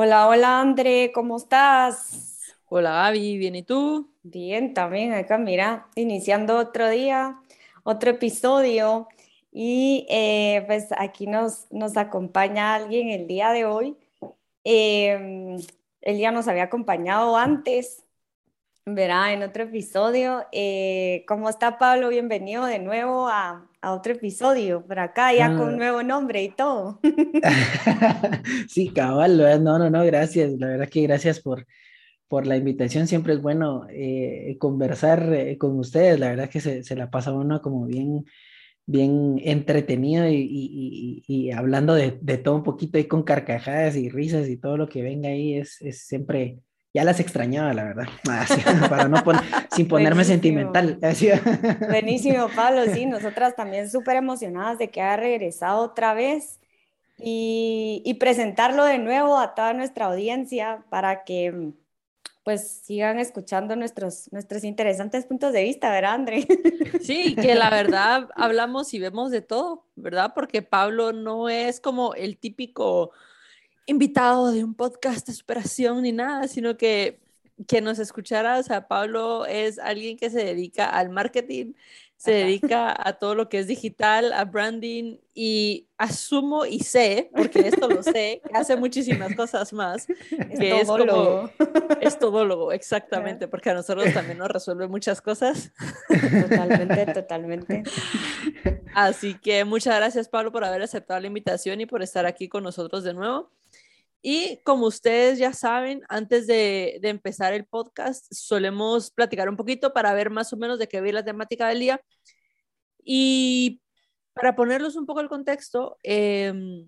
Hola, hola André, ¿cómo estás? Hola Gaby, ¿bien y tú? Bien, también acá, mira, iniciando otro día, otro episodio y eh, pues aquí nos, nos acompaña alguien el día de hoy. Eh, él ya nos había acompañado antes, verá, en otro episodio. Eh, ¿cómo está Pablo? Bienvenido de nuevo a, a otro episodio, por acá ya con un ah. nuevo nombre y todo. sí, cabal, no, no, no, gracias, la verdad que gracias por, por la invitación, siempre es bueno eh, conversar eh, con ustedes, la verdad que se, se, la pasa uno como bien, bien entretenido y, y, y, hablando de, de, todo un poquito ahí con carcajadas y risas y todo lo que venga ahí es, es siempre ya las extrañaba, la verdad, para no poner, sin ponerme sentimental. Buenísimo, Pablo, sí, nosotras también súper emocionadas de que haya regresado otra vez y, y, presentarlo de nuevo a toda nuestra audiencia para que pues sigan escuchando nuestros, nuestros interesantes puntos de vista, ¿verdad, André? Sí, que la verdad hablamos y vemos de todo, ¿verdad? Porque Pablo no es como el típico invitado de un podcast de superación ni nada, sino que que nos escuchara, o sea, Pablo es alguien que se dedica al marketing, se dedica a todo lo que es digital, a branding y asumo y sé, porque esto lo sé, que hace muchísimas cosas más. Es que todólogo. Es, todólogo, exactamente, porque a nosotros también nos resuelve muchas cosas. Totalmente, totalmente. Así que muchas gracias, Pablo, por haber aceptado la invitación y por estar aquí con nosotros de nuevo. Y como ustedes ya saben, antes de, empezar el podcast, solemos platicar un poquito para ver más o menos de qué ve la temática del día. Y para ponerlos un poco el contexto, em,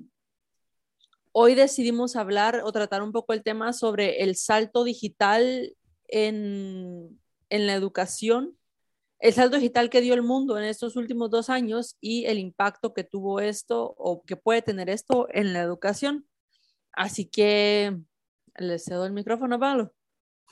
hoy decidimos hablar o tratar un poco el tema sobre el salto digital en, en la educación, el salto digital que dio el mundo en estos últimos dos años y el impacto que tuvo esto o que puede tener esto en la educación. Así que le cedo el micrófono, Pablo.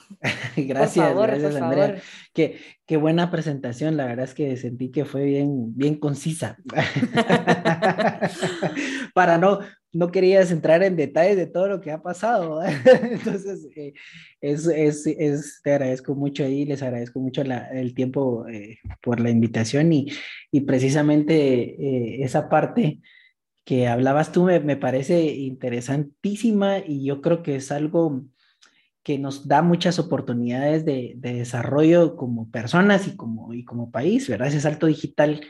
gracias, gracias Andrea. Qué, qué, buena presentación, la verdad es que sentí que fue bien, bien concisa. Para no, no querías entrar en detalles de todo lo que ha pasado. Entonces, eh, es, es, es, te agradezco mucho ahí, les agradezco mucho la, el tiempo eh, por la invitación y, y precisamente eh, esa parte que hablabas tú me, parece interesantísima y yo creo que es algo que nos da muchas oportunidades de, desarrollo como personas y como, y como país, ¿verdad? Ese salto digital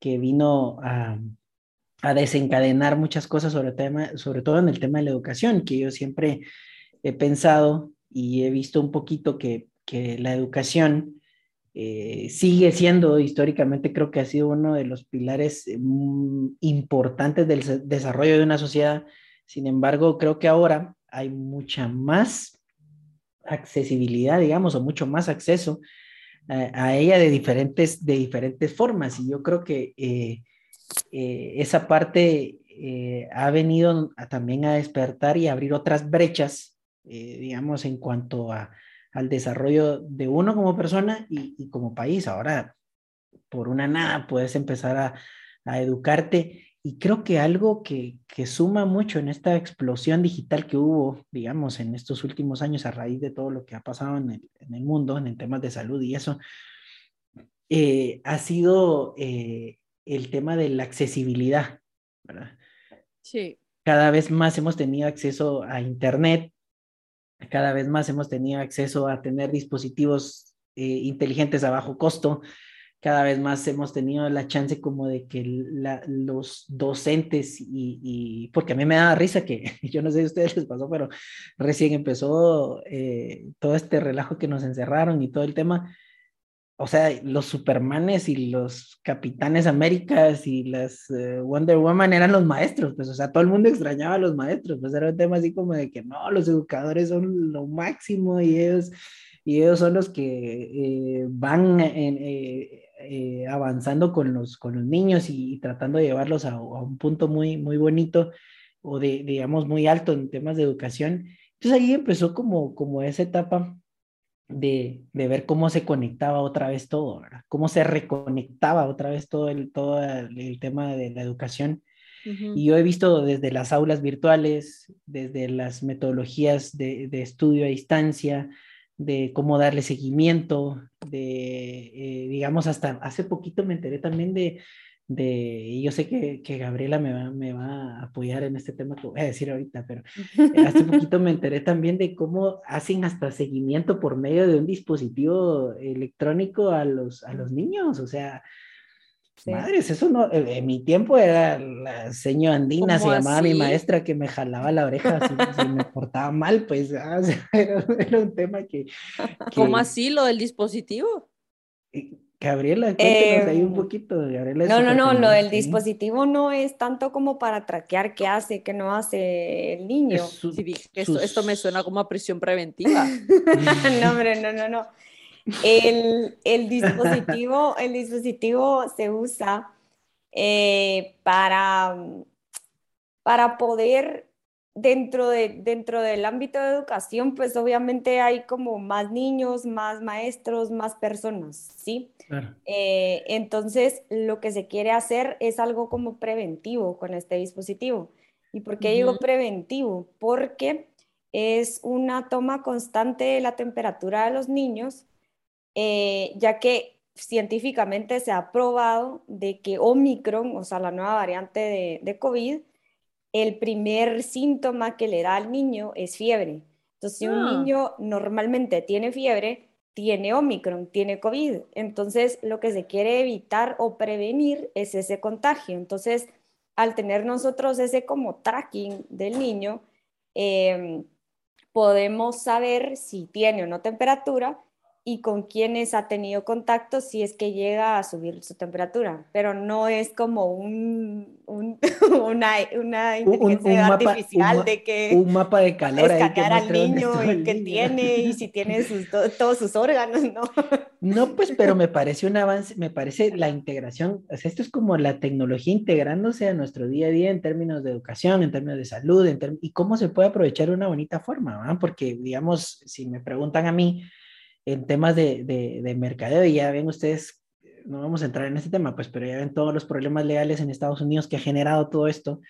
que vino a, desencadenar muchas cosas sobre, tema, sobre todo en el tema de la educación, que yo siempre he pensado y he visto un poquito que, que la educación eh, sigue siendo históricamente, creo que ha sido uno de los pilares eh, mm, importantes del desarrollo de una sociedad. Sin embargo, creo que ahora hay mucha más accesibilidad, digamos, o mucho más acceso a, ella de diferentes, de diferentes formas. Y yo creo que eh, esa parte ha venido también a despertar y abrir otras brechas, digamos, en cuanto a, al desarrollo de uno como persona y, como país. Ahora, por una nada, puedes empezar a, educarte. Y creo que algo que, suma mucho en esta explosión digital que hubo, digamos, en estos últimos años a raíz de todo lo que ha pasado en el, mundo, en temas de salud y eso, eh, ha sido eh, el tema de la accesibilidad, ¿verdad? Sí. Cada vez más hemos tenido acceso a Internet, cada vez más hemos tenido acceso a tener dispositivos eh, inteligentes a bajo costo. Cada vez más hemos tenido la chance como de que los docentes y, porque a mí me da risa que yo no sé si a ustedes les pasó, pero recién empezó eh, todo este relajo que nos encerraron y todo el tema o sea, los Supermanes y los Capitanes Américas y las eh, Wonder Woman eran los maestros, pues, o sea, todo el mundo extrañaba a los maestros, pues era un tema así como de que no, los educadores son lo máximo y ellos, y ellos son los que eh, van eh, avanzando con los, con los niños y, tratando de llevarlos a, a, un punto muy, muy bonito o de, digamos, muy alto en temas de educación. Entonces ahí empezó como, como esa etapa de, ver cómo se conectaba otra vez todo, ¿verdad? Cómo se reconectaba otra vez todo el, todo el, tema de la educación. Y yo he visto desde las aulas virtuales, desde las metodologías de, de estudio a distancia, de cómo darle seguimiento, de, eh, digamos, hasta hace poquito me enteré también de, de y yo sé que, que Gabriela me va, me va, a apoyar en este tema que voy a decir ahorita, pero eh, hace poquito me enteré también de cómo hacen hasta seguimiento por medio de un dispositivo electrónico a los, a los niños, o sea, Madres, eso no, en mi tiempo era la señora andina, se llamaba mi maestra que me jalaba la oreja si, me portaba mal, pues ah, era, un tema que, ¿Cómo así lo del dispositivo? Gabriela, cuéntanos ahí un em, poquito. Gabriela no, no, no, lo del dispositivo no es tanto como para traquear qué hace, qué no hace el niño. esto, esto, me suena como a prisión preventiva. no, hombre, no, no, no. El, dispositivo, el dispositivo se usa eh, para, para poder, dentro, de, dentro del ámbito de educación, pues obviamente hay como más niños, más maestros, más personas, ¿sí? Eh, entonces, lo que se quiere hacer es algo como preventivo con este dispositivo. ¿Y por qué digo preventivo? Porque es una toma constante de la temperatura de los niños eh, ya que científicamente se ha probado de que Omicron, o sea, la nueva variante de, COVID, el primer síntoma que le da al niño es fiebre. Entonces, si un ah. niño normalmente tiene fiebre, tiene Omicron, tiene COVID. Entonces, lo que se quiere evitar o prevenir es ese contagio. Entonces, al tener nosotros ese como tracking del niño, em, podemos saber si tiene o no temperatura y con quienes ha tenido contacto si es que llega a subir su temperatura, pero no es como un, una, una, inteligencia artificial de que un mapa de calor escanear al niño y que tiene y si tiene sus, todos sus órganos, ¿no? No, pues, pero me parece un avance, me parece la integración, o sea, esto es como la tecnología integrándose a nuestro día a día en términos de educación, en términos de salud, en y cómo se puede aprovechar de una bonita forma, ¿verdad? Porque, digamos, si me preguntan a mí, en temas de, de, mercadeo, y ya ven ustedes, no vamos a entrar en este tema, pues, pero ya ven todos los problemas legales en Estados Unidos que ha generado todo esto,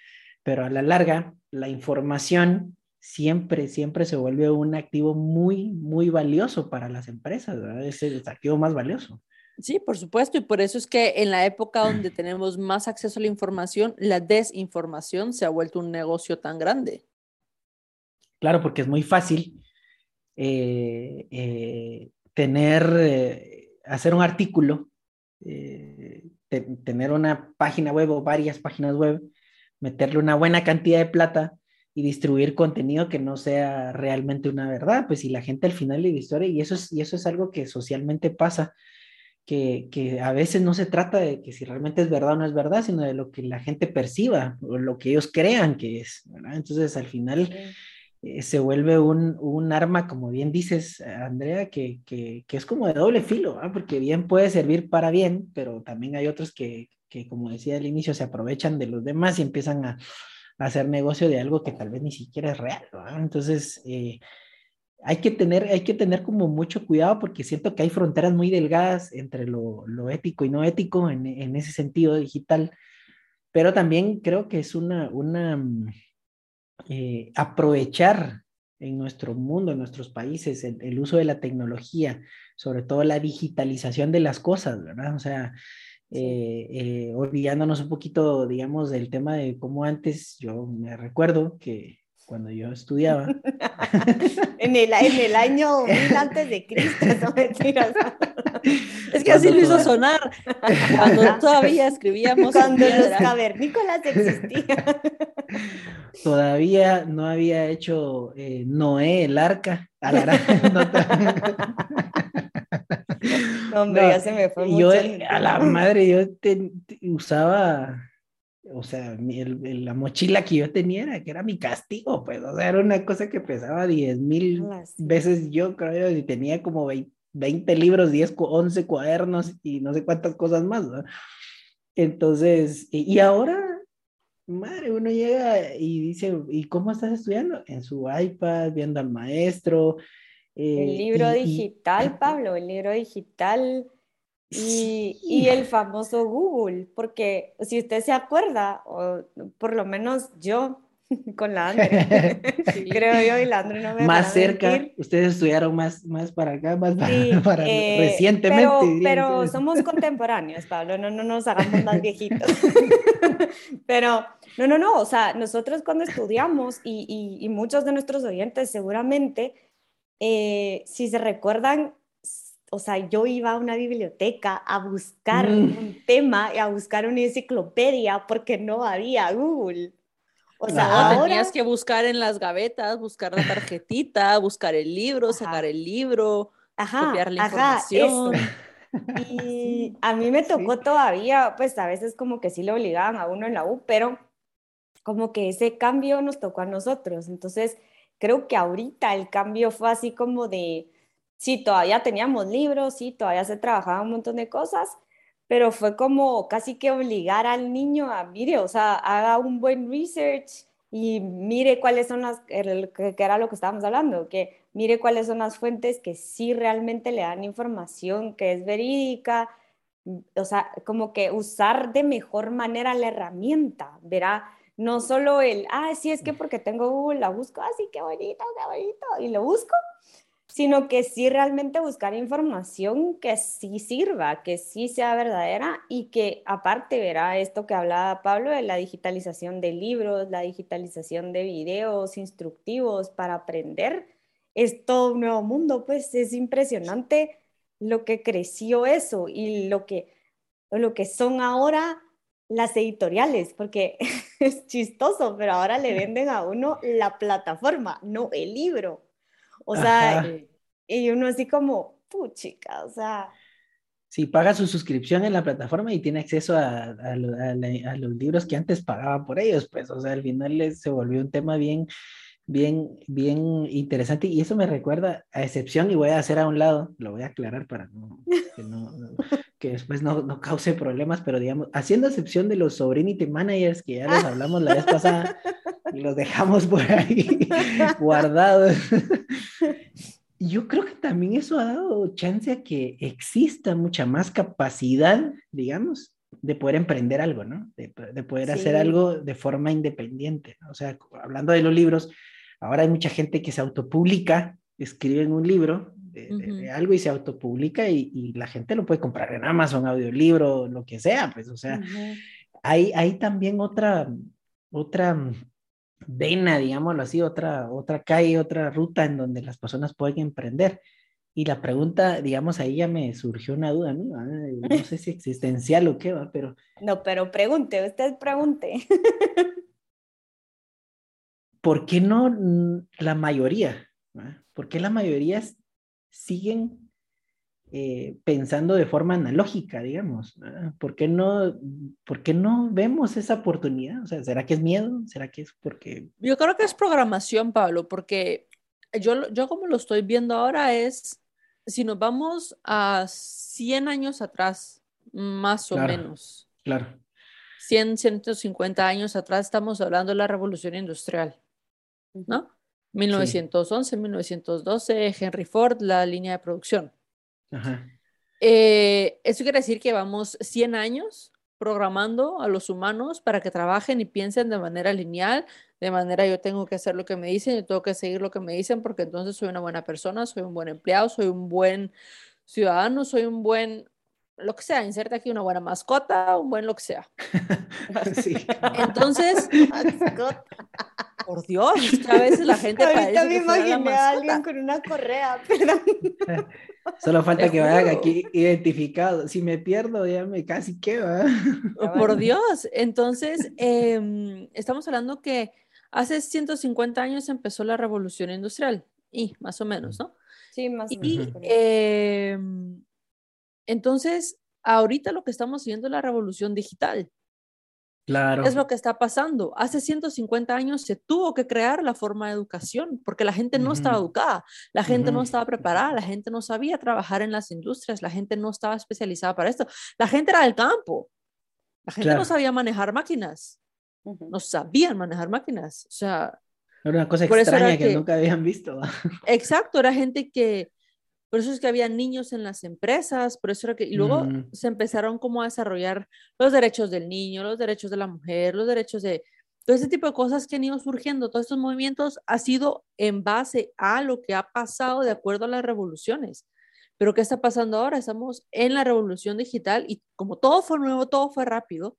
pero a la larga, la información siempre, siempre se vuelve un activo muy, muy valioso para las empresas, ¿verdad? Es el activo más valioso. Sí, por supuesto, y por eso es que en la época donde tenemos más acceso a la información, la desinformación se ha vuelto un negocio tan grande. Claro, porque es muy fácil eh, eh, tener, eh, hacer un artículo, tener una página web o varias páginas web, meterle una buena cantidad de plata y distribuir contenido que no sea realmente una verdad, pues si la gente al final la historia, y eso es, y eso es algo que socialmente pasa, que, que, a veces no se trata de que si realmente es verdad o no es verdad, sino de lo que la gente perciba o lo que ellos crean que es, ¿verdad? Entonces al final... Eh, se vuelve un, un, arma, como bien dices, Andrea, que, que, que es como de doble filo, porque bien puede servir para bien, pero también hay otros que, que, como decía al inicio, se aprovechan de los demás y empiezan a, a hacer negocio de algo que tal vez ni siquiera es real. Entonces, eh, hay, que tener, hay que tener como mucho cuidado porque siento que hay fronteras muy delgadas entre lo, lo ético y no ético en, en, ese sentido digital, pero también creo que es una... una eh, aprovechar en nuestro mundo, en nuestros países, el, uso de la tecnología, sobre todo la digitalización de las cosas, ¿verdad? O sea, eh, eh, olvidándonos un poquito, digamos, del tema de cómo antes yo me recuerdo que cuando yo estudiaba. en, el, en el año 1000 antes de Cristo, no mentiras. Es que así lo hizo sonar. Cuando todavía escribíamos. Cuando los cavernícolas existían. Todavía no había hecho eh, Noé el arca. A la, no, hombre, ya se me fue yo, A la madre, yo usaba o sea, la mochila que yo tenía era que era mi castigo, pues, o sea, era una cosa que pesaba 10 mil veces yo creo, y tenía como 20, libros, 10, 11 cuadernos y no sé cuántas cosas más, ¿no? Entonces, y, ahora, madre, uno llega y dice, ¿y cómo estás estudiando? En su iPad, viendo al maestro. el eh, libro digital, Pablo, el libro digital y, y, el famoso Google, porque si usted se acuerda, o por lo menos yo, con la Andre. Creo yo y la Andre no me Más cerca, ustedes estudiaron más, más para acá, más para, eh, recientemente. Pero, somos contemporáneos, Pablo, no, no nos hagamos más viejitos. pero no, no, no, o sea, nosotros cuando estudiamos y, y, muchos de nuestros oyentes seguramente, eh, si se recuerdan, o sea, yo iba a una biblioteca a buscar mm. un tema y a buscar una enciclopedia porque no había Google. O sea, tenías que buscar en las gavetas, buscar la tarjetita, buscar el libro, sacar el libro, copiar la información. Y a mí me tocó todavía, pues a veces como que sí lo obligaban a uno en la U, pero como que ese cambio nos tocó a nosotros. Entonces, creo que ahorita el cambio fue así como de, sí, todavía teníamos libros, sí, todavía se trabajaba un montón de cosas, pero fue como casi que obligar al niño a, mire, o sea, haga un buen research y mire cuáles son las, que era lo que estábamos hablando, que mire cuáles son las fuentes que sí realmente le dan información que es verídica, o sea, como que usar de mejor manera la herramienta, verá, no solo el, ah, sí, es que porque tengo Google la busco, así, ah, qué bonito, qué bonito, y lo busco, sino que sí realmente buscar información que sí sirva, que sí sea verdadera y que aparte verá esto que hablaba Pablo de la digitalización de libros, la digitalización de videos instructivos para aprender. Es todo un nuevo mundo, pues es impresionante lo que creció eso y lo que, lo que son ahora las editoriales, porque es chistoso, pero ahora le venden a uno la plataforma, no el libro. O sea, y uno así como, puchica, o sea. Sí, paga su suscripción en la plataforma y tiene acceso a, a, los libros que antes pagaba por ellos, pues, o sea, al final se volvió un tema bien, bien, bien interesante y eso me recuerda, a excepción, y voy a hacer a un lado, lo voy a aclarar para que, no, que después no, no, cause problemas, pero digamos, haciendo excepción de los Sobrinity Managers que ya les hablamos la vez pasada y los dejamos por ahí guardados yo creo que también eso ha dado chance a que exista mucha más capacidad, digamos, de poder emprender algo, ¿no? De, poder hacer algo de forma independiente. O sea, hablando de los libros, ahora hay mucha gente que se autopublica, escribe en un libro de, algo y se autopublica y, la gente lo puede comprar en Amazon, audiolibro, lo que sea, pues, o sea, hay, hay también otra, otra vena, digámoslo así, otra, otra calle, otra ruta en donde las personas pueden emprender. Y la pregunta, digamos, ahí ya me surgió una duda, ¿no? no sé si existencial o qué va, pero... No, pero pregunte, usted pregunte. ¿Por qué no la mayoría? ¿Por qué la mayoría siguen eh, pensando de forma analógica, digamos. ¿Por qué, no, ¿Por qué no vemos esa oportunidad? O sea, ¿será que es miedo? ¿Será que es porque...? Yo creo que es programación, Pablo, porque yo, yo como lo estoy viendo ahora es, si nos vamos a 100 años atrás, más o menos. Claro. 100, 150 años atrás estamos hablando de la revolución industrial, ¿no? 1911, 1912, Henry Ford, la línea de producción. Eh, eso quiere decir que vamos 100 años programando a los humanos para que trabajen y piensen de manera lineal, de manera yo tengo que hacer lo que me dicen, yo tengo que seguir lo que me dicen porque entonces soy una buena persona, soy un buen empleado, soy un buen ciudadano, soy un buen, lo que sea, inserta aquí una buena mascota, un buen lo que sea. Entonces, por Dios, a veces la gente Ahorita me imaginé a alguien con una correa, perdón. Solo falta que vayan aquí identificado. Si me pierdo, ya me casi quedo. Oh, por Dios. Entonces, em, estamos hablando que hace 150 años empezó la revolución industrial. Y más o menos, ¿no? Sí, más o menos. Em, entonces, ahorita lo que estamos viendo es la revolución digital. Claro. Es lo que está pasando. Hace 150 años se tuvo que crear la forma de educación porque la gente no estaba educada, la gente no estaba preparada, la gente no sabía trabajar en las industrias, la gente no estaba especializada para esto. La gente era del campo. La gente no sabía manejar máquinas. No sabían manejar máquinas. O sea, era una cosa extraña que, nunca habían visto. Exacto, era gente que por eso es que había niños en las empresas, por eso era que, y luego Mm. se empezaron como a desarrollar los derechos del niño, los derechos de la mujer, los derechos de, todo ese tipo de cosas que han ido surgiendo, todos estos movimientos ha sido en base a lo que ha pasado de acuerdo a las revoluciones. Pero ¿qué está pasando ahora? Estamos en la revolución digital y como todo fue nuevo, todo fue rápido.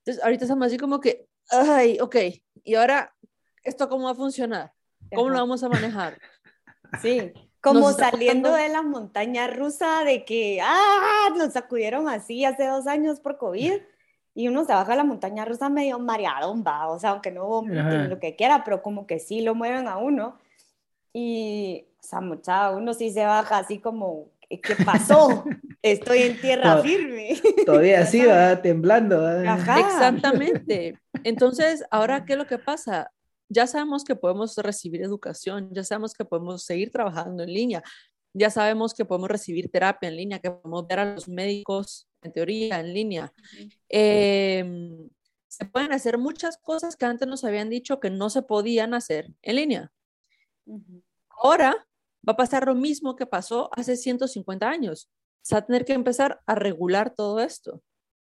Entonces, ahorita estamos así como que, ay, ok, y ahora, ¿esto cómo va a funcionar? ¿Cómo lo Ajá. vamos a manejar? Sí, como saliendo costando- de la montaña rusa de que, ah, nos sacudieron así hace dos años por COVID y uno se baja a la montaña rusa medio mareadón, va, o sea, aunque no lo que quiera, pero como que sí lo mueven a uno y, o sea, mucha, uno sí se baja así como, ¿qué pasó? Estoy en tierra No. firme. Todavía así, va temblando. Ajá. Exactamente. Entonces, ahora, ¿qué es lo que pasa? Ya sabemos que podemos recibir educación, ya sabemos que podemos seguir trabajando en línea, ya sabemos que podemos recibir terapia en línea, que podemos ver a los médicos, en teoría, en línea. Em, se pueden hacer muchas cosas que antes nos habían dicho que no se podían hacer en línea. Ahora va a pasar lo mismo que pasó hace 150 años. Se va a tener que empezar a regular todo esto,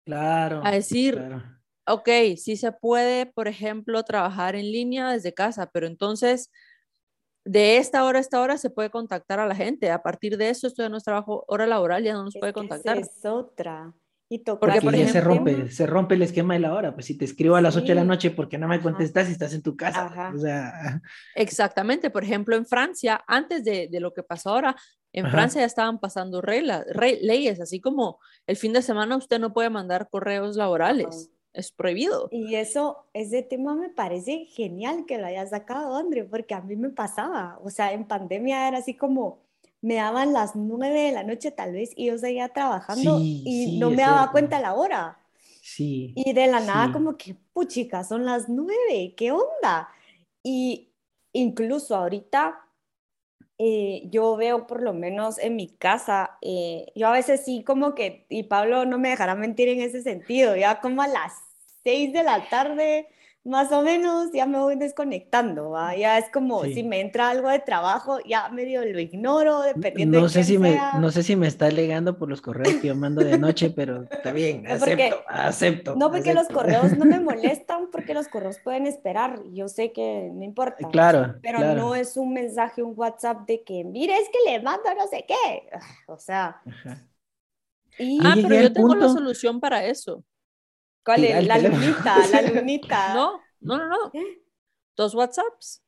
Claro. a decir, claro. Ok, sí se puede, por ejemplo, trabajar en línea desde casa, pero entonces de esta hora a esta hora se puede contactar a la gente. A partir de eso, esto ya no es trabajo, hora laboral, ya no nos Es puede contactar. esa es otra. Y Porque, Porque por ya se ejemplo- rompe, se rompe el esquema de la hora. Pues si te escribo a las 8 de la Sí. noche, ¿por qué no me Ajá. contestas si estás en tu casa? Ajá. O sea, Exactamente, por ejemplo, en Francia, antes de, de lo que pasó ahora, en Ajá. Francia ya estaban pasando reglas, re- leyes, así como el fin de semana usted no puede mandar correos laborales, es prohibido. Y eso, ese tema me parece genial que lo hayas sacado, André, porque a mí me pasaba. O sea, en pandemia era así como, me daban las nueve de la noche tal vez y yo seguía trabajando Sí, y sí, no me daba cuenta la hora. sí. Y de la nada Sí. como que, puchica, son las nueve, ¿qué onda? Y incluso ahorita eh, yo veo por lo menos en mi casa, eh, yo a veces sí como que, y Pablo no me dejará mentir en ese sentido, ya como a las seis de la tarde, más o menos, ya me voy desconectando, ¿va? Ya es como Sí. si me entra algo de trabajo, ya medio lo ignoro, dependiendo No de sé, quién si me, sea. no sé si me está alegando por los correos que yo mando de noche, pero está bien, No, porque- acepto, acepto. No, porque los correos no me molestan, porque los correos pueden esperar. Yo sé que no importa. Claro, Pero claro. no es un mensaje, un WhatsApp de que, mire, es que le mando no sé qué. O sea, Ajá. y Ah, pero yo tengo la solución para eso. ¿Cuál es? La lunita, la lunita. No, no, no, no. Dos WhatsApps.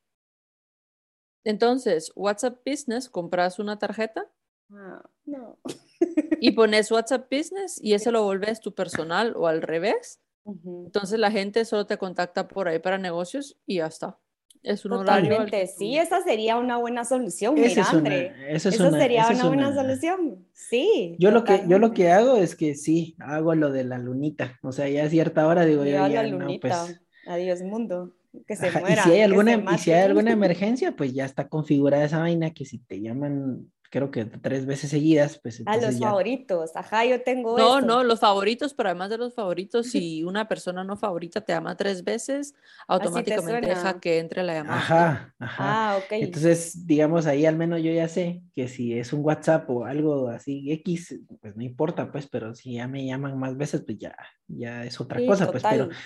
Entonces, WhatsApp Business, compras una tarjeta Ah, no. y pones WhatsApp Business y ese lo volves tu personal o al revés. Entonces la gente solo te contacta por ahí para negocios y ya está. Es un Totalmente, sí, esa sería una buena solución, Esa mira, es una- André. esa es Eso una- sería esa es una buena una- solución. Sí, Yo lo que, yo lo que hago es que sí, hago lo de la lunita. O sea, ya a cierta hora digo yo, Adiós, ya la no, lunita. pues. Adiós, mundo. Que se Ajá, muera. Y si hay alguna, y si hay alguna emergencia, pues ya está configurada esa vaina que si te llaman, creo que tres veces seguidas, pues A entonces los ya. favoritos. Ajá, yo tengo No, eso. no, los favoritos, pero además de los favoritos, si una persona no favorita te llama tres veces, automáticamente deja que entre la llamada. Ajá, ajá. Ah, ok. Entonces, digamos, ahí al menos yo ya sé que si es un WhatsApp o algo así X, pues no importa, pues, pero si ya me llaman más veces, pues ya, ya es otra Sí, cosa, pues, pero, total.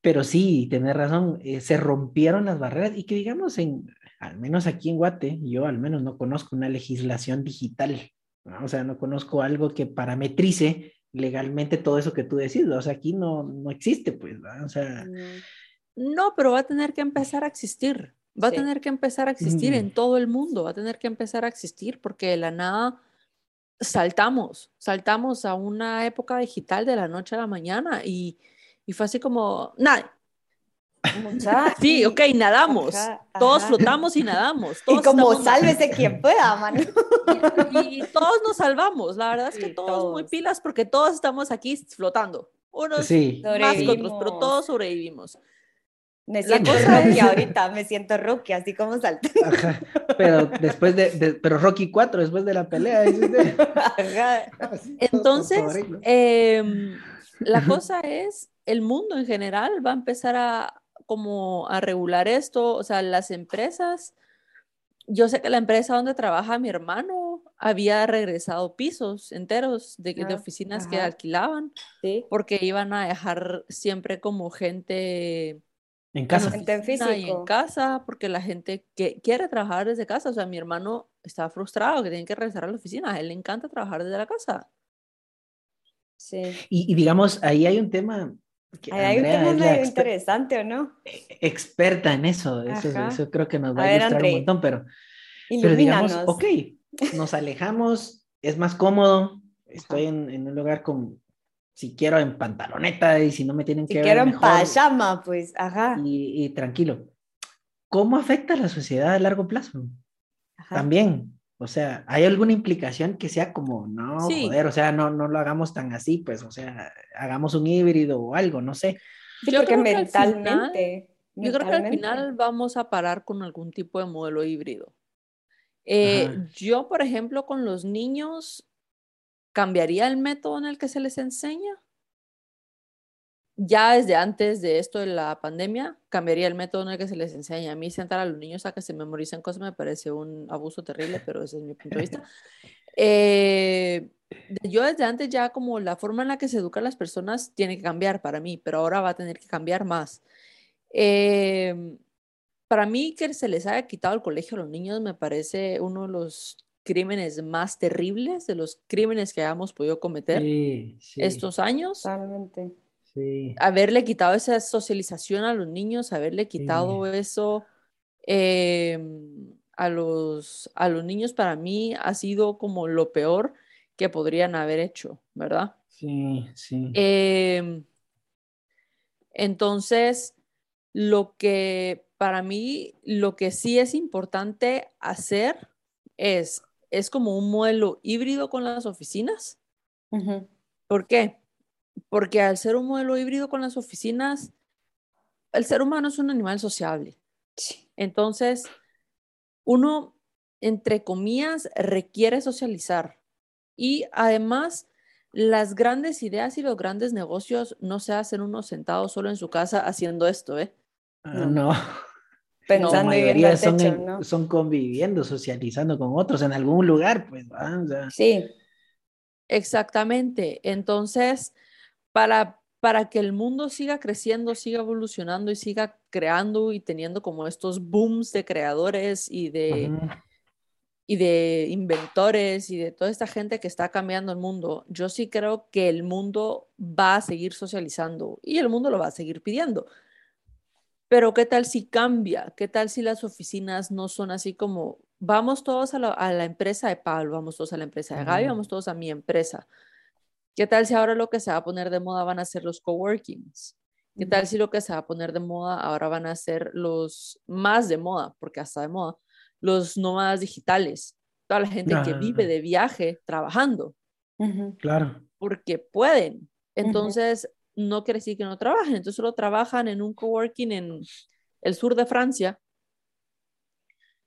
pero sí, tenés razón, eh, se rompieron las barreras y que digamos, en, al menos aquí en Guate, yo al menos no conozco una legislación digital, ¿no? O sea, no conozco algo que parametrice legalmente todo eso que tú decís, o sea, aquí no, no existe, pues, ¿verdad? O sea, Mm, No, pero va a tener que empezar a existir. Va Sí. a tener que empezar a existir Mm. en todo el mundo. Va a tener que empezar a existir porque de la nada saltamos, saltamos a una época digital de la noche a la mañana y, y fue así como, nada, mucha- sí, y- ok, nadamos. ajá, Todos ajá. flotamos y nadamos. Y como sálvese quien pueda, mano. y, y todos nos salvamos. La verdad es que Sí, todos, muy pilas porque todos estamos aquí flotando. Unos sí. más que otros, pero todos sobrevivimos. Me siento cosa Rocky ahorita, me siento Rocky, así como saltando. Ajá, pero después de, de- pero Rocky 4, después de la pelea, de- Ajá. Entonces, em, la cosa es, el mundo en general va a empezar a como a regular esto, o sea, las empresas, yo sé que la empresa donde trabaja mi hermano había regresado pisos enteros de, de Ah, oficinas que ajá. alquilaban Sí. porque iban a dejar siempre como gente En casa. Gente en oficina y en casa, porque la gente que quiere trabajar desde casa, o sea, mi hermano está frustrado que tiene que regresar a la oficina, a él le encanta trabajar desde la casa. Sí. Y, y digamos, ahí hay un tema que hay un tema medio interesante, ¿o no? experta en eso. Eso, eso creo que nos va A a, ver, ilustrar André, un montón, pero, pero digamos, ok, nos alejamos, es más cómodo, estoy en, en un lugar con, si quiero, en pantaloneta y si no me tienen Si que ver quiero en pijama, pues, ajá. y, y tranquilo. ¿Cómo afecta a la sociedad a largo plazo? ajá. También. O sea, ¿hay alguna implicación que sea como, no, Sí. joder, o sea, no, no lo hagamos tan así, pues, o sea, hagamos un híbrido o algo, no sé. Sí, Yo porque creo que al final- mentalmente. Yo creo que al mentalmente. final vamos a parar con algún tipo de modelo híbrido. Eh, yo, por ejemplo, con los niños, ¿cambiaría el método en el que se les enseña? Ya desde antes de esto de la pandemia, cambiaría el método en el que se les enseña. A mí sentar a los niños a que se memoricen cosas me parece un abuso terrible, pero ese es mi punto de vista. Eh, yo desde antes ya como la forma en la que se educan las personas tiene que cambiar para mí, pero ahora va a tener que cambiar más. Eh, para mí que se les haya quitado el colegio a los niños me parece uno de los crímenes más terribles, de los crímenes que hayamos podido cometer Sí, sí, estos años. Totalmente. Sí. Haberle quitado esa socialización a los niños, haberle quitado eso em, a, los, a los niños, para mí ha sido como lo peor que podrían haber hecho, ¿verdad? Sí, sí. Em, entonces, lo que para mí, lo que sí es importante hacer es, es como un modelo híbrido con las oficinas. ¿Por qué? Porque al ser un modelo híbrido con las oficinas, el ser humano es un animal sociable. Sí. Entonces, uno, entre comillas, requiere socializar. Y además, las grandes ideas y los grandes negocios no se hacen uno sentado solo en su casa haciendo esto, ¿eh? Ah, no. no. Pensando la y viendo mayoría el son, techo, en- ¿no? son conviviendo, socializando con otros en algún lugar, pues. O sea, Sí, Exactamente. Entonces, para, para que el mundo siga creciendo, siga evolucionando y siga creando y teniendo como estos booms de creadores y de, y de inventores y de toda esta gente que está cambiando el mundo, yo sí creo que el mundo va a seguir socializando y el mundo lo va a seguir pidiendo. Pero ¿qué tal si cambia? ¿Qué tal si las oficinas no son así como, vamos todos a la, a la empresa de Pablo, vamos todos a la empresa de Gaby, vamos todos a mi empresa? ¿Qué tal si ahora lo que se va a poner de moda van a ser los coworkings? ¿Qué tal si lo que se va a poner de moda ahora van a ser los más de moda, porque hasta de moda, los nómadas digitales? Toda la gente que vive de viaje trabajando, claro. porque pueden. Entonces, no quiere decir que no trabajen, entonces solo trabajan en un coworking en el sur de Francia.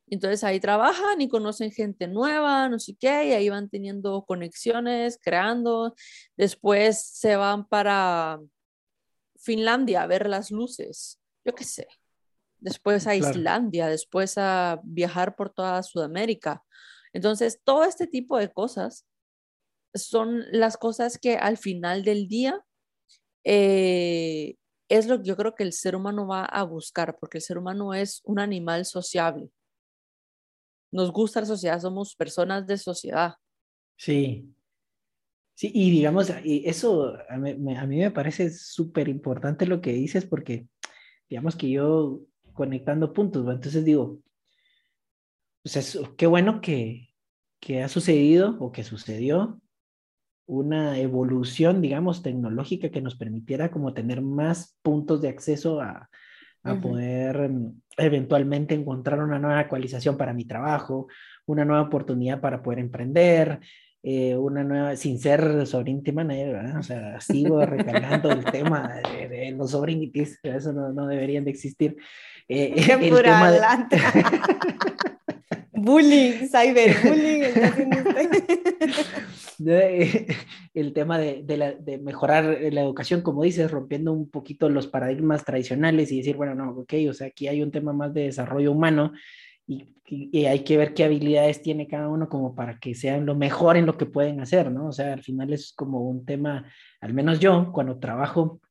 Entonces ahí trabajan y conocen gente nueva, no sé qué, y ahí van teniendo conexiones, creando. Después se van para Finlandia a ver las luces, yo qué sé. Después a Claro. Islandia, después a viajar por toda Sudamérica. Entonces, todo este tipo de cosas son las cosas que al final del día eh, es lo que yo creo que el ser humano va a buscar, porque el ser humano es un animal sociable. Nos gusta la sociedad, somos personas de sociedad. Sí. Sí, y digamos, y eso a mí, me- parece súper importante lo que dices porque, digamos que yo conectando puntos, entonces digo, pues es, qué bueno que, que ha sucedido o que sucedió una evolución, digamos, tecnológica que nos permitiera como tener más puntos de acceso a, a poder mm, eventualmente encontrar una nueva actualización para mi trabajo, una nueva oportunidad para poder emprender, eh, una nueva, sin ser sovereignty manager, ¿verdad? O sea, sigo recalcando el tema de, de los sovereignties, eso no, no deberían de existir. Eh, el pura tema de- adelante. Bullying, cyberbullying. el tema de, de mejorar la educación, como dices, rompiendo un poquito los paradigmas tradicionales y decir, bueno, no, ok, o sea, aquí hay un tema más de desarrollo humano y, y, hay que ver qué habilidades tiene cada uno como para que sean lo mejor en lo que pueden hacer, ¿no? O sea, al final es como un tema, al menos yo, cuando trabajo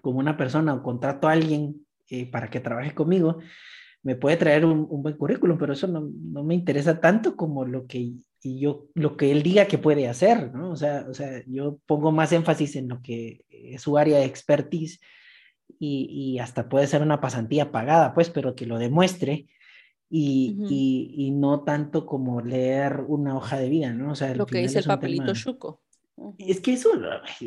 como una persona o contrato a alguien eh, para que trabaje conmigo, me puede traer un, un buen currículum, pero eso no, no, me interesa tanto como lo que y yo lo que él diga que puede hacer, ¿no? O sea, o sea, yo pongo más énfasis en lo que es su área de expertise y, y hasta puede ser una pasantía pagada, pues, pero que lo demuestre y, uh -huh. y, y, no tanto como leer una hoja de vida, ¿no? O sea, lo que dice el papelito tema... chuco. Es que eso,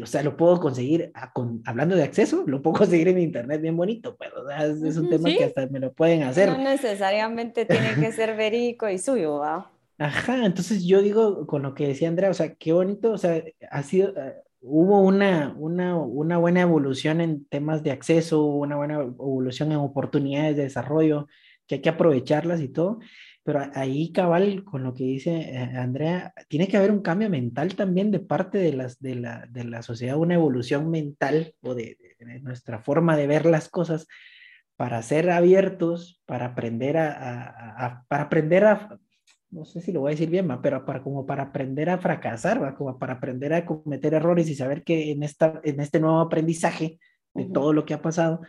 o sea, lo puedo conseguir, a, con, hablando de acceso, lo puedo conseguir en internet bien bonito, pero o sea, es, es, un tema ¿Sí? que hasta me lo pueden hacer. No necesariamente tiene que ser verídico y suyo, ¿va? Ajá, entonces yo digo con lo que decía Andrea, o sea, qué bonito, o sea, ha sido, uh, hubo una, una, una buena evolución en temas de acceso, una buena evolución en oportunidades de desarrollo, que hay que aprovecharlas y todo, pero ahí cabal, con lo que dice eh, Andrea, tiene que haber un cambio mental también de parte de, las, de, la, de la sociedad, una evolución mental o de, nuestra forma de ver las cosas para ser abiertos, para aprender a, a, para aprender a, no sé si lo voy a decir bien, pero para, como para aprender a fracasar, ¿va? como para aprender a cometer errores y saber que en, esta, en este nuevo aprendizaje de uh -huh. todo lo que ha pasado,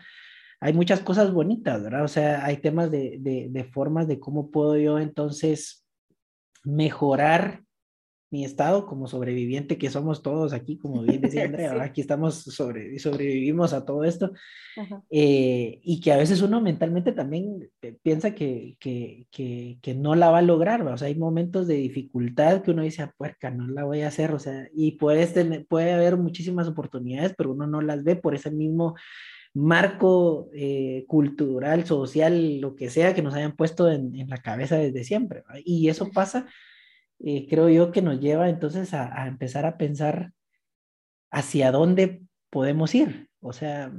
hay muchas cosas bonitas, ¿verdad? O sea, hay temas de, de, de, formas de cómo puedo yo entonces mejorar mi estado como sobreviviente que somos todos aquí, como bien decía Andrea, sí. aquí estamos sobre, sobrevivimos a todo esto, eh, y que a veces uno mentalmente también piensa que, que, que, que, no la va a lograr, o sea, hay momentos de dificultad que uno dice, ah, puerca, no la voy a hacer, o sea, y puede, tener, puede haber muchísimas oportunidades, pero uno no las ve por ese mismo marco eh, cultural, social, lo que sea que nos hayan puesto en, en la cabeza desde siempre. ¿verdad? Y eso pasa, eh, creo yo, que nos lleva entonces a, a, empezar a pensar hacia dónde podemos ir. O sea,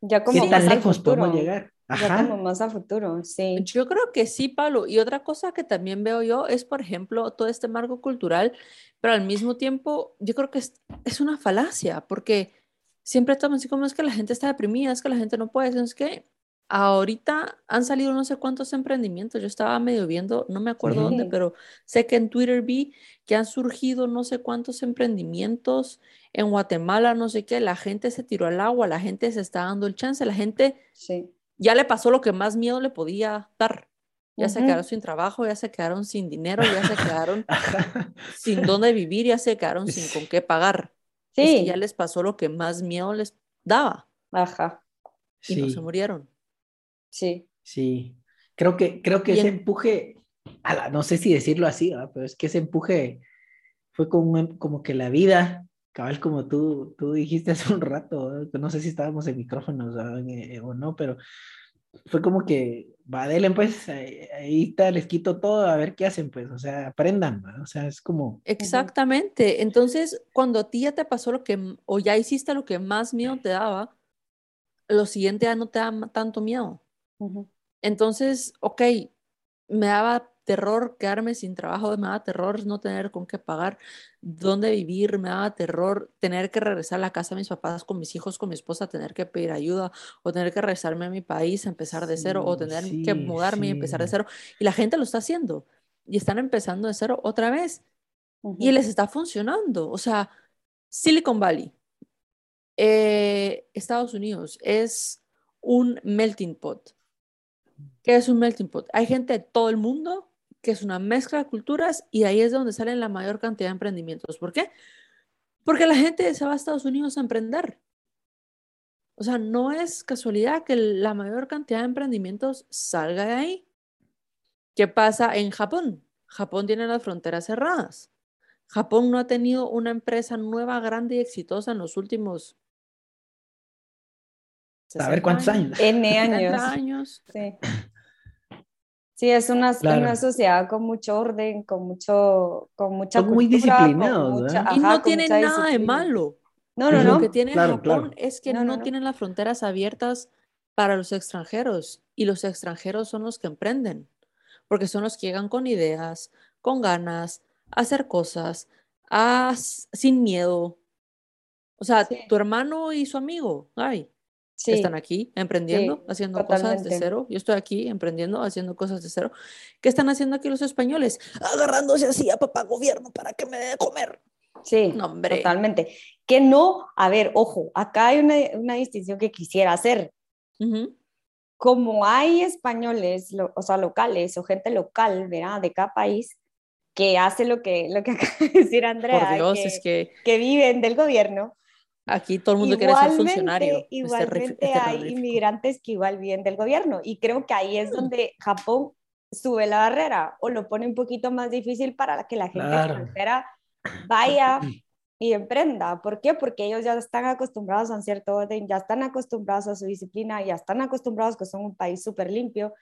ya como ¿qué tan lejos podemos llegar? Ajá. Ya como más a futuro, sí. Yo creo que sí, Pablo. Y otra cosa que también veo yo es, por ejemplo, todo este marco cultural, pero al mismo tiempo yo creo que es, es una falacia, porque siempre estamos así como es que la gente está deprimida, es que la gente no puede, es que ahorita han salido no sé cuántos emprendimientos, yo estaba medio viendo, no me acuerdo sí. dónde, pero sé que en Twitter vi que han surgido no sé cuántos emprendimientos en Guatemala, no sé qué, la gente se tiró al agua, la gente se está dando el chance, la gente sí. ya le pasó lo que más miedo le podía dar. Ya uh -huh. se quedaron sin trabajo, ya se quedaron sin dinero, ya se quedaron sin dónde vivir, ya se quedaron sin con qué pagar. Sí. Es que ya les pasó lo que más miedo les daba. Ajá. Y sí. no se murieron. Sí. Sí. Creo que, creo que ese empuje, la, no sé si decirlo así, ¿verdad? pero es que ese empuje fue como, como que la vida, cabal, como tú, tú dijiste hace un rato, no sé si estábamos en micrófonos eh, o no, pero fue como que, va, denle pues, ahí, ahí, está, les quito todo, a ver qué hacen, pues, o sea, aprendan, ¿no? o sea, es como... Exactamente, entonces, cuando a ti ya te pasó lo que, o ya hiciste lo que más miedo te daba, lo siguiente ya no te da tanto miedo. Uh -huh. Entonces, ok, me daba terror quedarme sin trabajo, me daba terror no tener con qué pagar, dónde vivir, me daba terror tener que regresar a la casa de mis papás con mis hijos, con mi esposa, tener que pedir ayuda o tener que regresarme a mi país, empezar de cero sí, o tener sí, que mudarme sí. y empezar de cero. Y la gente lo está haciendo y están empezando de cero otra vez uh -huh. y les está funcionando. O sea, Silicon Valley, eh, Estados Unidos es un melting pot ¿Qué es un melting pot? Hay gente de todo el mundo que es una mezcla de culturas y ahí es donde salen la mayor cantidad de emprendimientos. ¿Por qué? Porque la gente se va a Estados Unidos a emprender. O sea, no es casualidad que la mayor cantidad de emprendimientos salga de ahí. ¿Qué pasa en Japón? Japón tiene las fronteras cerradas. Japón no ha tenido una empresa nueva, grande y exitosa en los últimos a ver cuántos años. N años. años. Sí. Sí, es una, claro. una, sociedad con mucho orden, con mucho, con mucha Son muy disciplinados. Mucha, y no tienen nada de malo. No, no, no. Lo que tiene claro, Japón claro. es que no, no, no, tienen las fronteras abiertas para los extranjeros y los extranjeros son los que emprenden, porque son los que llegan con ideas, con ganas, a hacer cosas, a, sin miedo. O sea, sí. tu hermano y su amigo, ay, que están aquí emprendiendo, haciendo cosas de cero. Yo estoy aquí emprendiendo, haciendo cosas de cero. ¿Qué están haciendo aquí los españoles? Agarrándose así a papá gobierno para que me dé de comer. Sí, totalmente. Que no, a ver, ojo, acá hay una, una distinción que quisiera hacer. Como hay españoles, o sea, locales o gente local, ¿verdad? De cada país, que hace lo que, lo que acaba de decir Andrea, Por Dios, es que... que viven del gobierno, Aquí todo el mundo quiere ser funcionario. Igualmente hay inmigrantes que igual viven del gobierno y creo que ahí es mm. donde Japón sube la barrera o lo pone un poquito más difícil para que la gente extranjera vaya y emprenda. ¿Por qué? Porque ellos ya están acostumbrados a un cierto orden, ya están acostumbrados a su disciplina, ya están acostumbrados que son un país súper limpio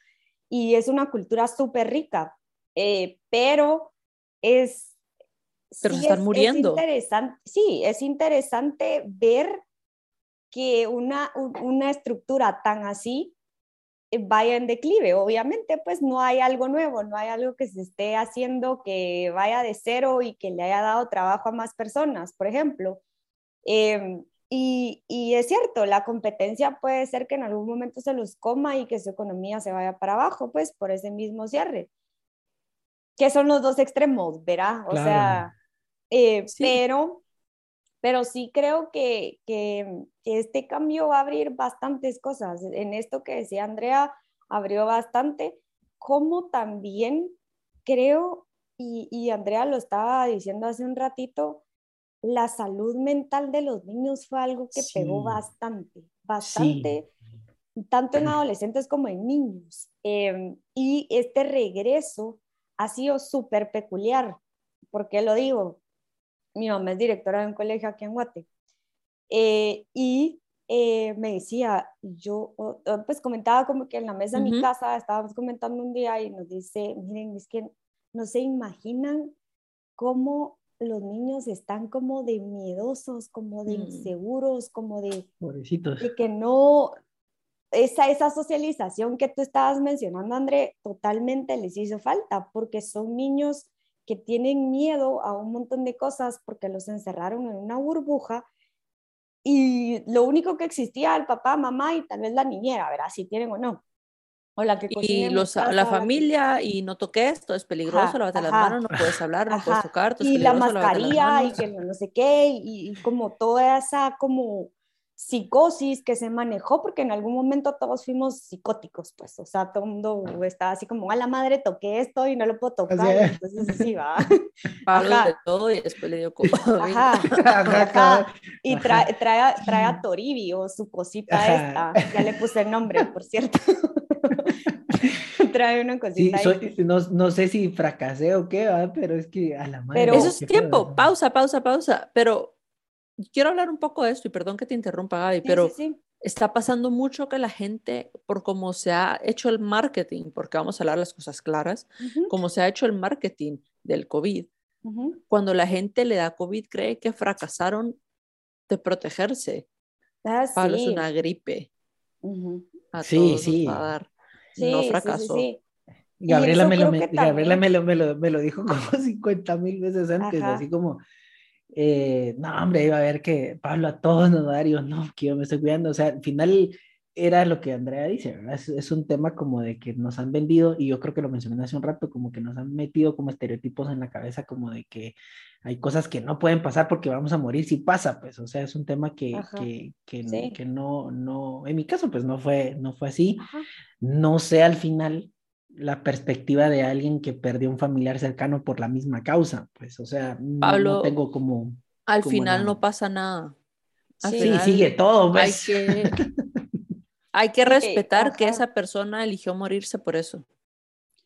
y es una cultura súper rica. Eh, pero es pero se están muriendo. interesante, sí, es interesante ver que una, una estructura tan así eh, vaya en declive. Obviamente, pues no hay algo nuevo, no hay algo que se esté haciendo que vaya de cero y que le haya dado trabajo a más personas, por ejemplo. Em, y, y, es cierto, la competencia puede ser que en algún momento se los coma y que su economía se vaya para abajo, pues por ese mismo cierre. Que son los dos extremos, ¿verdad? O sea, eh, pero, pero sí creo que, que, este cambio va a abrir bastantes cosas. En esto que decía Andrea, abrió bastante, como también creo, y, y Andrea lo estaba diciendo hace un ratito, la salud mental de los niños fue algo que pegó bastante, bastante, tanto en adolescentes como en niños. Em, y este regreso ha sido súper peculiar. ¿Por qué lo digo? Mi mamá es directora de un colegio aquí en Guate. Eh, y eh, me decía, yo pues comentaba como que en la mesa de mi casa estábamos comentando un día y nos dice, miren, es que no se imaginan cómo los niños están como de miedosos, como de mm. inseguros, como de, Pobrecitos. de que no, esa, esa socialización que tú estabas mencionando, André, totalmente les hizo falta, porque son niños que tienen miedo a un montón de cosas porque los encerraron en una burbuja y lo único que existía el papá, mamá y tal vez la niñera, ¿verdad? Si tienen o no. O la que y los, la familia y no toques, esto es peligroso, lávate las manos, no puedes hablar, no puedes tocar. y la mascarilla y que no, sé qué, y, y, como toda esa como psicosis que se manejó, porque en algún momento todos fuimos psicóticos, pues, o sea, todo el mundo estaba así como, a la madre, toqué esto y no lo puedo tocar, entonces así va. Pablo de todo y después le dio como... Ajá, Y trae, trae, trae, a Toribio, su cosita esta, ya le puse el nombre, por cierto. trae una cosita. Sí, no, no, sé si fracasé o qué, pero es que a la madre. Pero eso es tiempo, pausa, pausa, pausa, pero quiero hablar un poco de esto y perdón que te interrumpa, Gaby, pero está pasando mucho que la gente, por cómo se ha hecho el marketing, porque vamos a hablar las cosas claras, como se ha hecho el marketing del COVID, cuando la gente le da COVID cree que fracasaron de protegerse. Ah, Pablo es una gripe. A sí, sí. Va a dar. no fracasó. Gabriela, me lo, Gabriela me, lo, me, lo, me lo dijo como 50 mil veces antes, así como, eh, no, hombre, iba a ver que Pablo a todos nos va a dar, y yo, no, que yo me estoy cuidando, o sea, al final era lo que Andrea dice, ¿verdad? Es, un tema como de que nos han vendido, y yo creo que lo mencioné hace un rato, como que nos han metido como estereotipos en la cabeza, como de que hay cosas que no pueden pasar porque vamos a morir si pasa, pues, o sea, es un tema que, que, que, que, no, no, en mi caso, pues no fue, no fue así. No sé al final la perspectiva de alguien que perdió un familiar cercano por la misma causa, pues, o sea, no, tengo como... Al final no pasa nada. sí, sigue todo, Hay pues. que, hay que respetar que esa persona eligió morirse por eso.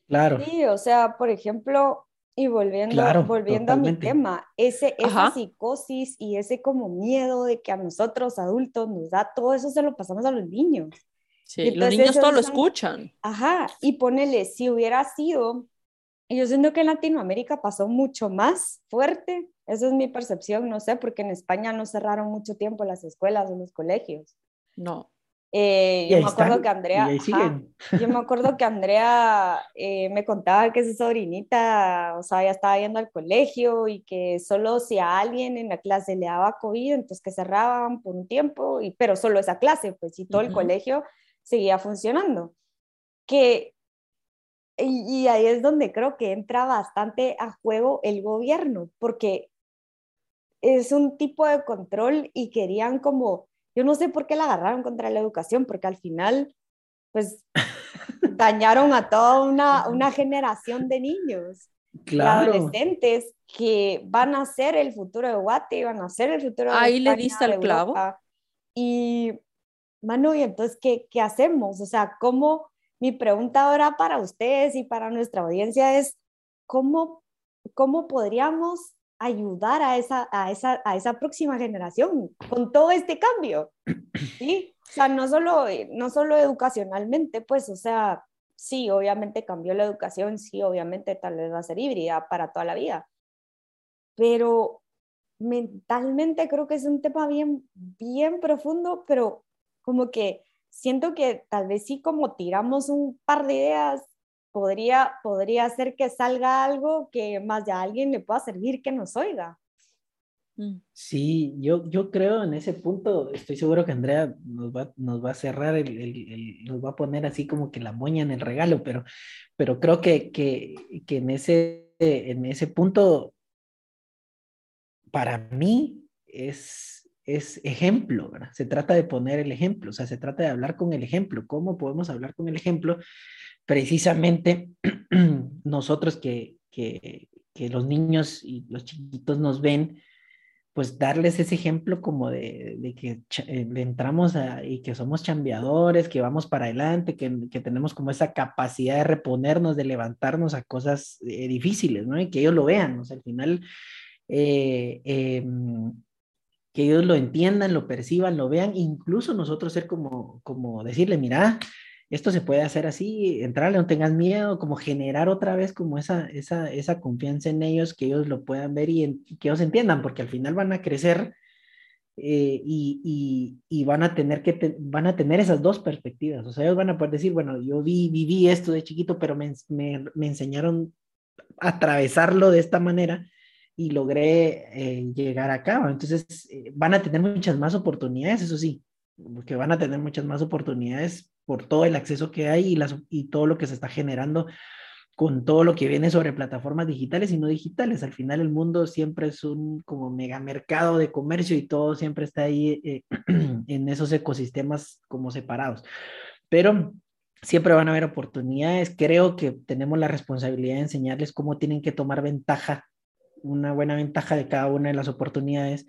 Claro. Sí, o sea, por ejemplo, y volviendo, volviendo a mi tema, ese, esa psicosis y ese como miedo de que a nosotros adultos nos da, todo eso se lo pasamos a los niños. Sí, los niños todo lo escuchan. Ajá, y ponele, si hubiera sido, yo siento que en Latinoamérica pasó mucho más fuerte, esa es mi percepción, no sé, porque en España no cerraron mucho tiempo las escuelas o los colegios. No. Eh, yo me acuerdo que Andrea, yo me acuerdo que Andrea eh, me contaba que su sobrinita, o sea, ya estaba yendo al colegio y que solo si a alguien en la clase le daba COVID, entonces que cerraban por un tiempo, y, pero solo esa clase, pues, y todo el colegio seguía funcionando. Que, y, y ahí es donde creo que entra bastante a juego el gobierno, porque es un tipo de control y querían como yo no sé por qué la agarraron contra la educación, porque al final, pues, dañaron a toda una, una generación de niños claro. adolescentes que van a ser el futuro de Guate, van a ser el futuro de Ahí le diste el clavo. Y, Manu, ¿y entonces qué, qué hacemos? O sea, ¿cómo? Mi pregunta ahora para ustedes y para nuestra audiencia es, ¿cómo, cómo podríamos ayudar a esa, a esa, a esa próxima generación con todo este cambio. ¿sí? O sea, no solo, no solo educacionalmente, pues, o sea, sí, obviamente cambió la educación, sí, obviamente tal vez va a ser híbrida para toda la vida, pero mentalmente creo que es un tema bien, bien profundo, pero como que siento que tal vez sí como tiramos un par de ideas podría, podría ser que salga algo que más de a alguien le pueda servir que nos oiga. Mm. Sí, yo, yo creo en ese punto, estoy seguro que Andrea nos va, nos va a cerrar, el, el, nos va a poner así como que la moña en el regalo, pero, pero creo que, que, que en, ese, en ese punto, para mí es, es ejemplo, ¿verdad? Se trata de poner el ejemplo, o sea, se trata de hablar con el ejemplo. ¿Cómo podemos hablar con el ejemplo? precisamente nosotros que, que, los niños y los chiquitos nos ven, pues darles ese ejemplo como de, de que eh, entramos y que somos chambeadores, que vamos para adelante, que, que, tenemos como esa capacidad de reponernos, de levantarnos a cosas eh, difíciles, ¿no? Y que ellos lo vean, o sea, al final, eh, em, que ellos lo entiendan, lo perciban, lo vean, incluso nosotros ser como, como decirle, mira, esto se puede hacer así, entrarle, no tengas miedo, como generar otra vez como esa, esa, esa confianza en ellos, que ellos lo puedan ver y, que ellos entiendan, porque al final van a crecer eh, y, y, van a tener que, van a tener esas dos perspectivas, o sea, ellos van a poder decir, bueno, yo vi, viví esto de chiquito, pero me, me, me enseñaron atravesarlo de esta manera y logré eh, llegar acá, entonces eh, van a tener muchas más oportunidades, eso sí, porque van a tener muchas más oportunidades por todo el acceso que hay y, las, y todo lo que se está generando con todo lo que viene sobre plataformas digitales y no digitales. Al final el mundo siempre es un como mega mercado de comercio y todo siempre está ahí eh, en esos ecosistemas como separados. Pero siempre van a haber oportunidades. Creo que tenemos la responsabilidad de enseñarles cómo tienen que tomar ventaja, una buena ventaja de cada una de las oportunidades,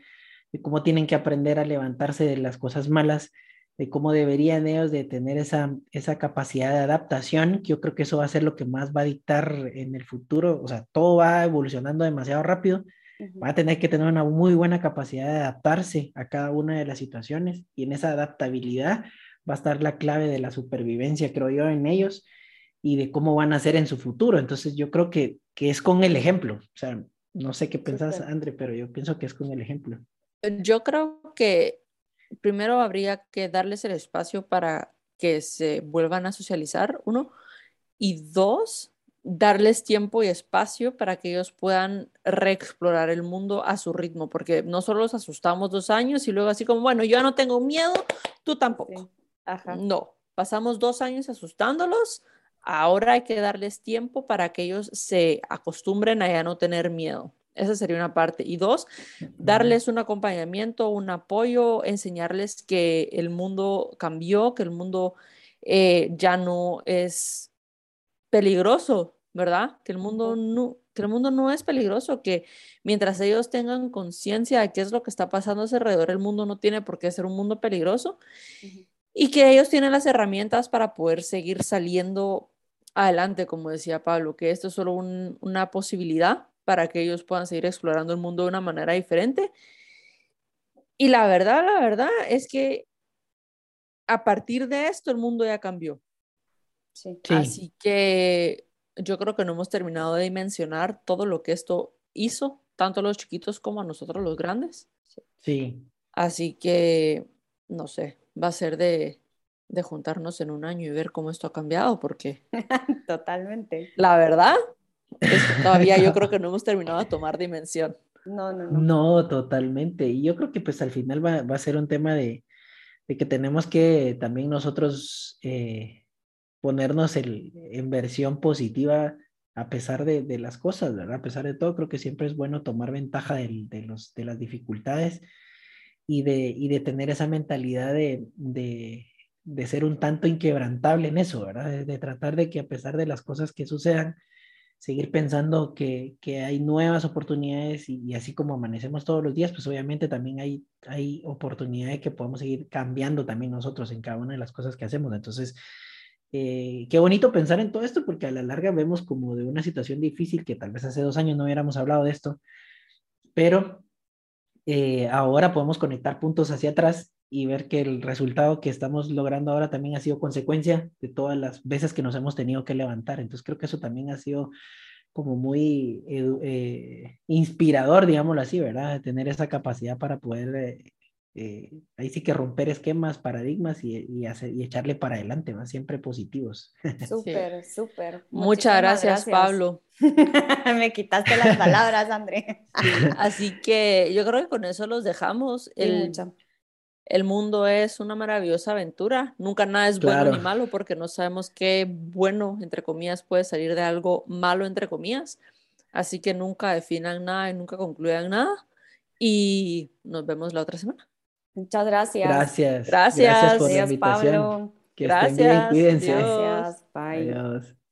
de cómo tienen que aprender a levantarse de las cosas malas de cómo deberían ellos de tener esa, esa capacidad de adaptación, que yo creo que eso va a ser lo que más va a dictar en el futuro, o sea, todo va evolucionando demasiado rápido, va a tener que tener una muy buena capacidad de adaptarse a cada una de las situaciones y en esa adaptabilidad va a estar la clave de la supervivencia, creo yo, en ellos y de cómo van a ser en su futuro. Entonces yo creo que, que es con el ejemplo, o sea, no sé qué pensás, André, pero yo pienso que es con el ejemplo. Yo creo que primero habría que darles el espacio para que se vuelvan a socializar, uno, y dos, darles tiempo y espacio para que ellos puedan reexplorar el mundo a su ritmo, porque no solo los asustamos dos años y luego así como, bueno, yo no tengo miedo, tú tampoco. No, pasamos dos años asustándolos, ahora hay que darles tiempo para que ellos se acostumbren a ya no tener miedo. Esa sería una parte. Y dos, darles un acompañamiento, un apoyo, enseñarles que el mundo cambió, que el mundo eh, ya no es peligroso, ¿verdad? Que el mundo no, que el mundo no es peligroso, que mientras ellos tengan conciencia de qué es lo que está pasando a su alrededor, el mundo no tiene por qué ser un mundo peligroso y que ellos tienen las herramientas para poder seguir saliendo adelante, como decía Pablo, que esto es solo una posibilidad para que ellos puedan seguir explorando el mundo de una manera diferente. Y la verdad, la verdad es que a partir de esto el mundo ya cambió. Sí. Así que yo creo que no hemos terminado de dimensionar todo lo que esto hizo, tanto a los chiquitos como a nosotros los grandes. Sí. Así que, no sé, va a ser de, de juntarnos en un año y ver cómo esto ha cambiado, porque Totalmente. la verdad es que todavía yo creo que no hemos terminado de tomar dimensión. No, no, no. No, totalmente. Y yo creo que pues al final va, va a ser un tema de, de, que tenemos que también nosotros eh, ponernos el, en versión positiva a pesar de, de, las cosas, ¿verdad? A pesar de todo, creo que siempre es bueno tomar ventaja de, de los, de las dificultades y de, y de tener esa mentalidad de, de, ser un tanto inquebrantable en eso, ¿verdad? De, de, tratar de que a pesar de las cosas que sucedan, seguir pensando que, que hay nuevas oportunidades y, y, así como amanecemos todos los días, pues obviamente también hay, hay oportunidades que podemos seguir cambiando también nosotros en cada una de las cosas que hacemos. Entonces, eh, qué bonito pensar en todo esto porque a la larga vemos como de una situación difícil que tal vez hace dos años no hubiéramos hablado de esto, pero eh, ahora podemos conectar puntos hacia atrás y ver que el resultado que estamos logrando ahora también ha sido consecuencia de todas las veces que nos hemos tenido que levantar. Entonces creo que eso también ha sido como muy eh, eh, inspirador, digámoslo así, ¿verdad? De tener esa capacidad para poder, eh, eh ahí sí que romper esquemas, paradigmas y, y, hacer, y echarle para adelante, ¿va? Siempre positivos. Súper, sí. súper. Muchas gracias, gracias, Pablo. Me quitaste las palabras, André. Sí, así que yo creo que con eso los dejamos. El, el mundo es una maravillosa aventura. Nunca nada es claro. bueno ni malo porque no sabemos qué bueno, entre comillas, puede salir de algo malo, entre comillas. Así que nunca definan nada y nunca concluyan nada. Y nos vemos la otra semana. Muchas gracias. Gracias. Gracias. Gracias por la invitación. Pablo. Que gracias. estén bien, cuídense. Gracias. Bye. Adiós.